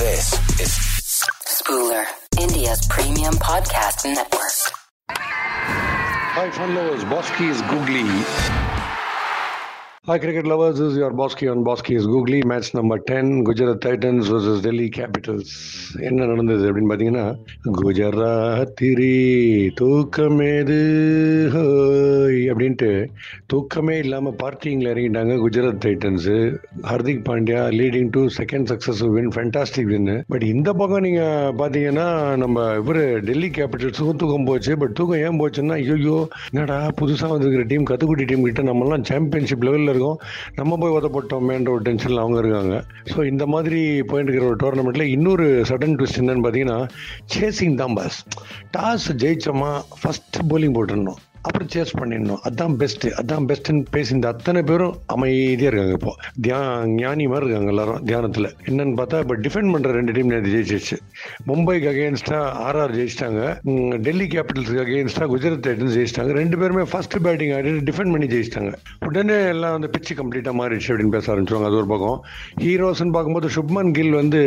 This is Spooler, India's premium podcast network. Hi, fun lovers. Bosky is googly. Hi, cricket lovers. This is your Bosky on Bosky is googly. Match number 10, Gujarat Titans versus Delhi என்ன நடந்தது அப்படின்னு பார்த்தீங்கன்னா குஜராத்திரி தூக்கமேது ஹோய் அப்படின்ட்டு தூக்கமே இல்லாமல் பார்க்கிங்கில் இறங்கிட்டாங்க Gujarat Titans Hardik Pandya leading to second success win fantastic win but இந்த பக்கம் நீங்கள் பார்த்தீங்கன்னா நம்ம இவர் டெல்லி கேபிட்டல்ஸுக்கும் தூக்கம் போச்சு. பட் தூக்கம் ஏன் போச்சுன்னா ஐயோ என்னடா புதுசாக வந்துருக்கிற டீம் கத்துக்குட்டி டீம் கிட்ட நம்மலாம் சாம்பியன்ஷிப் லெவலில் இருக்கும். நம்ம போய் உதப்பட்டோமேன்ற ஒரு டென்ஷனில் அவங்க இருக்காங்க. ஸோ இந்த மாதிரி போயிட்டு இருக்கிற ஒரு டோர்னமெண்ட்டில் இன்னொரு சடன் ட்விஸ்ட் என்னன்னு பார்த்தீங்கன்னா சேசிங் தான் பாஸ் டாஸ் ஜெயிச்சோமா ஃபஸ்ட்டு போலிங் போட்டுருந்தோம். அப்புறம் சேஸ் பண்ணிடணும். அதான் பெஸ்ட் அதான் பெஸ்ட்டுன்னு பேசியிருந்த அத்தனை பேரும் அமைதியாக இருக்காங்க இப்போ. தியா ஞானி மாதிரி இருக்காங்க எல்லாரும் தியானத்தில். என்னன்னு பார்த்தா இப்போ டிஃபெண்ட் பண்ணுற ரெண்டு டீம் நேற்று ஜெயிச்சிச்சு மும்பைக்கு அகேன்ஸ்டாக ஆர்ஆர் ஜெயிச்சிட்டாங்க. டெல்லி கேபிட்டல்ஸ்க்கு அகேன்ஸ்டாக குஜராத் டைட்டன்ஸ் ஜெயிச்சிட்டாங்க. ரெண்டு பேருமே ஃபர்ஸ்ட் பேட்டிங் ஆடிட்டு டிஃபெண்ட் பண்ணி ஜெயிச்சிட்டாங்க. உடனே எல்லாம் வந்து பிச்சு கம்ப்ளீட்டாக மாறிடுச்சு அப்படின்னு பேச ஆரம்பிச்சிருவாங்க. அது ஒரு பக்கம். ஹீரோஸ்ன்னு பார்க்கும்போது சுப்மன் கில் வந்து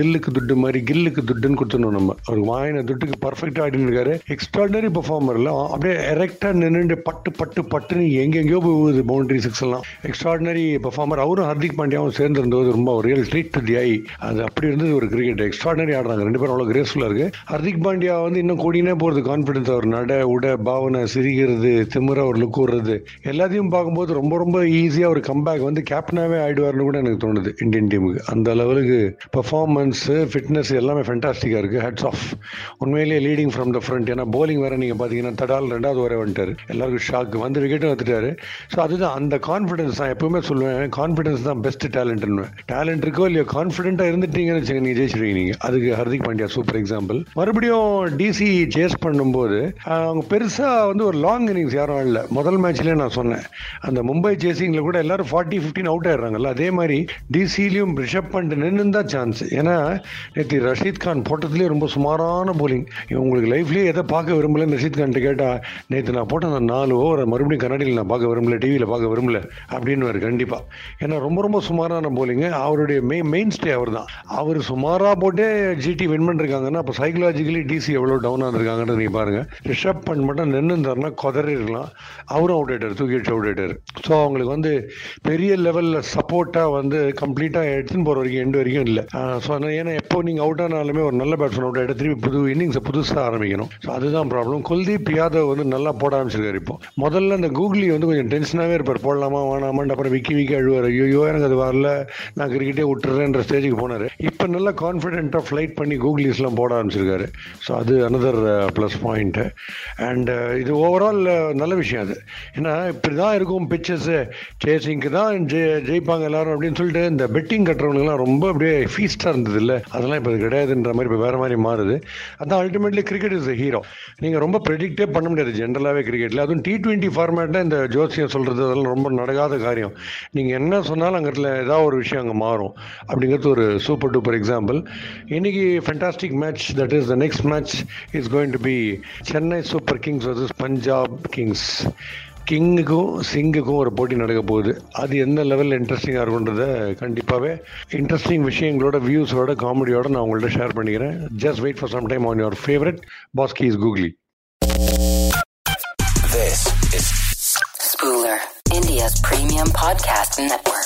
தில்லுக்கு துட்டு மாதிரி கில்லுக்கு துட்டுன்னு கொடுத்துடணும் நம்ம. அவருக்கு வாங்கின துட்டுக்கு பர்ஃபெக்டாக ஆடின்னு இருக்காரு. எக்ஸ்ட்ராடனரி பர்ஃபார்மர்ல அப்படியே எரெக்ட் எரெக்டாக நின்று பட்டு பட்டு பட்டுன்னு எங்கெங்கேயோ போய் விழுது பவுண்டரி சிக்ஸ் எல்லாம். எக்ஸ்ட்ராடினரி பர்ஃபார்மர் அவரும் ஹர்திக் பாண்டியாவும் சேர்ந்து இருந்தது ரொம்ப ஒரு real treat to the eye அது அப்படி இருந்தது ஒரு கிரிக்கெட் எக்ஸ்ட்ராடினரி ஆடுறாங்க. ரெண்டு பேரும் அவ்வளோ கிரேஸ்ஃபுல்லாக இருக்கு. ஹர்திக் பாண்டியா வந்து இன்னும் கூடினே போகிறது கான்ஃபிடன்ஸ் அவர் நட உட பாவனை சிரிக்கிறது திமுற ஒரு லுக் விடுறது. எல்லாத்தையும் பார்க்கும்போது ரொம்ப ரொம்ப ஈஸியாக ஒரு கம்பேக் வந்து கேப்டனாகவே ஆயிடுவார்னு கூட எனக்கு தோணுது இந்தியன் டீமுக்கு அந்த லெவலுக்கு பர்ஃபார்மன்ஸ் ஃபிட்னஸ் எல்லாமே ஃபென்டாஸ்டிக்காக இருக்குது ஹெட்ஸ் ஆஃப் உண்மையிலேயே லீடிங் ஃப்ரம் த ஃப்ரண்ட் ஏன்னா போலிங் வேறு நீங்கள் பார்த்தீங்கன்னா தடால் ரெண்டாவது வரை பண்ணிட்டாரு. எல்லாருக்கும் ஷாக் வந்து விக்கெட்டும் எடுத்துட்டாரு ஸோ அதுதான் அந்த கான்ஃபிடன்ஸ் நான் எப்பவுமே சொல்லுவேன். கான்ஃபிடன்ஸ் தான் பெஸ்ட் டேலண்ட்னு டேலண்ட் இருக்கோ இல்லையோ கான்ஃபிடென்ட்டாக இருந்துட்டீங்கன்னு வச்சுங்க நீங்கள் ஜெயிச்சிருவீங்க நீங்கள் அதுக்கு ஹர்திக் பாண்டியா சூப்பர் எக்ஸாம்பிள் மறுபடியும் டிசி சேஸ் பண்ணும்போது அவங்க பெருசாக வந்து ஒரு லாங் இன்னிங்ஸ் யாரும் இல்லை முதல் மேட்ச்லேயே நான் சொன்னேன். அந்த மும்பை சேசிங்கில் கூட எல்லாரும் ஃபார்ட்டி ஃபிஃப்டின் அவுட் ஆயிடுறாங்கல்ல. அதே மாதிரி டிசிலையும் ரிஷப் பண்ணிட்டு நின்று தான் சான்ஸ் ஏன்னா நேற்று ரஷீத் கான் போட்டதுலேயே ரொம்ப சுமாரான போலிங் உங்களுக்கு லைஃப்லேயே எதை பார்க்க விரும்பலன்னு ரஷீத் கான்ட்டு கேட்டால் நேற்று நான் போட்ட அந்த நாலு ஓவரை மறுபடியும் கண்ணாடியில் நான் பார்க்க விரும்பல டிவியில் பார்க்க விரும்பல அப்படின்னு கண்டிப்பாக ஏன்னா ரொம்ப ரொம்ப சுமாரான போலிங்க அவருடைய மெயின் மெயின் ஸ்டே அவர் தான் அவர் சுமாராக போட்டே ஜிடி வின் பண்ணிருக்காங்கன்னா அப்போ சைக்கலாஜிக்கலி டிசி எவ்வளோ டவுனாக இருந்திருக்காங்கன்னு நீங்கள் பாருங்கள் ரிஷப் பண்ட் மட்டும் நின்று இருந்தார்னா குதறி இருக்கலாம் அவரும் அவுட் ஆயிட்டார் தூக்கி வச்சு அவுட் ஆயிட்டார் ஸோ அவங்களுக்கு வந்து பெரிய லெவலில் சப்போர்ட்டாக வந்து கம்ப்ளீட்டாக எடுத்துன்னு போகிற வரைக்கும் எண்டு வரைக்கும் இல்லை. ஸோ ஏன்னா எப்போ நீங்கள் அவுட் ஆனாலுமே ஒரு நல்ல பேட்ஸ்மேன் அவுட் ஆகிட்டு திருப்பி புது இன்னிங்ஸை புதுசாக ஆரம்பிக்கணும். ஸோ அதுதான் ப்ராப்ளம் குல்தீப் யாதவ் வந்து நல்லா போட போட ஆரம்பிச்சிருக்காரு இப்போ. முதல்ல அந்த கூகுளி வந்து கொஞ்சம் டென்ஷனாகவே இருப்பார். போடலாமா வேணாமான் அப்புறம் விக்கி விக்கி அழுவார். ஐயோ எனக்கு அது வரல. நான் கிரிக்கெட்டே விட்டுறேன்ற ஸ்டேஜுக்கு போனார். இப்போ நல்லா கான்ஃபிடென்ட்டாக ஃப்ளைட் பண்ணி கூகுளிஸ்லாம் போட ஆரம்பிச்சிருக்காரு. ஸோ அது அனதர் ப்ளஸ் பாயிண்ட்டு அண்டு இது ஓவரால் uh, நல்ல விஷயம் அது. ஏன்னா இப்படி தான் இருக்கும் பிச்சஸ்ஸு சேசிங்க்கு தான் ஜெய் ஜெயிப்பாங்க எல்லாரும் அப்படின்னு சொல்லிட்டு இந்த பெட்டிங் கட்டுறவங்களுக்குலாம் ரொம்ப அப்படியே ஃபீஸ்டாக இருந்தது இல்லை அதெல்லாம் இப்போ அது கிடையாதுன்ற மாதிரி இப்போ வேறு மாதிரி மாறுது. அதான் அல்டிமேட்லி கிரிக்கெட் இஸ் ஹீரோ நீங்கள் ரொம்ப ப்ரெடிக்டே பண்ண முடியாது. ஜென்ரலாகவே கிரிக்கெட்டில் அதுவும் டி ட்வெண்ட்டி ஃபார்மேட்டில் இந்த ஜோசியம் சொல்கிறது அதெல்லாம் ரொம்ப நடக்காத காரியம். நீங்கள் என்ன சொன்னாலும் அங்கே ஏதாவது ஒரு விஷயம் அங்கே மாறும். அப்படிங்கிறது ஒரு சூப்பர் டூப்பர் எக்ஸாம்பிள் இன்னைக்கு fantastic match that is the next match is going to be Chennai Super Kings versus Punjab Kings கிங்குக்கும் சிங்குக்கும் ஒரு போட்டி நடக்க போகுது. அது எந்த லெவலில் இன்ட்ரெஸ்டிங்காக இருக்குன்றத கண்டிப்பாகவே இன்ட்ரெஸ்டிங் விஷயங்களோட வியூஸோட காமெடியோட நான் உங்கள்கிட்ட ஷேர் பண்ணிக்கிறேன். Just wait for some time on your favourite Bhaski is googly this is Spooler, India's premium podcast network.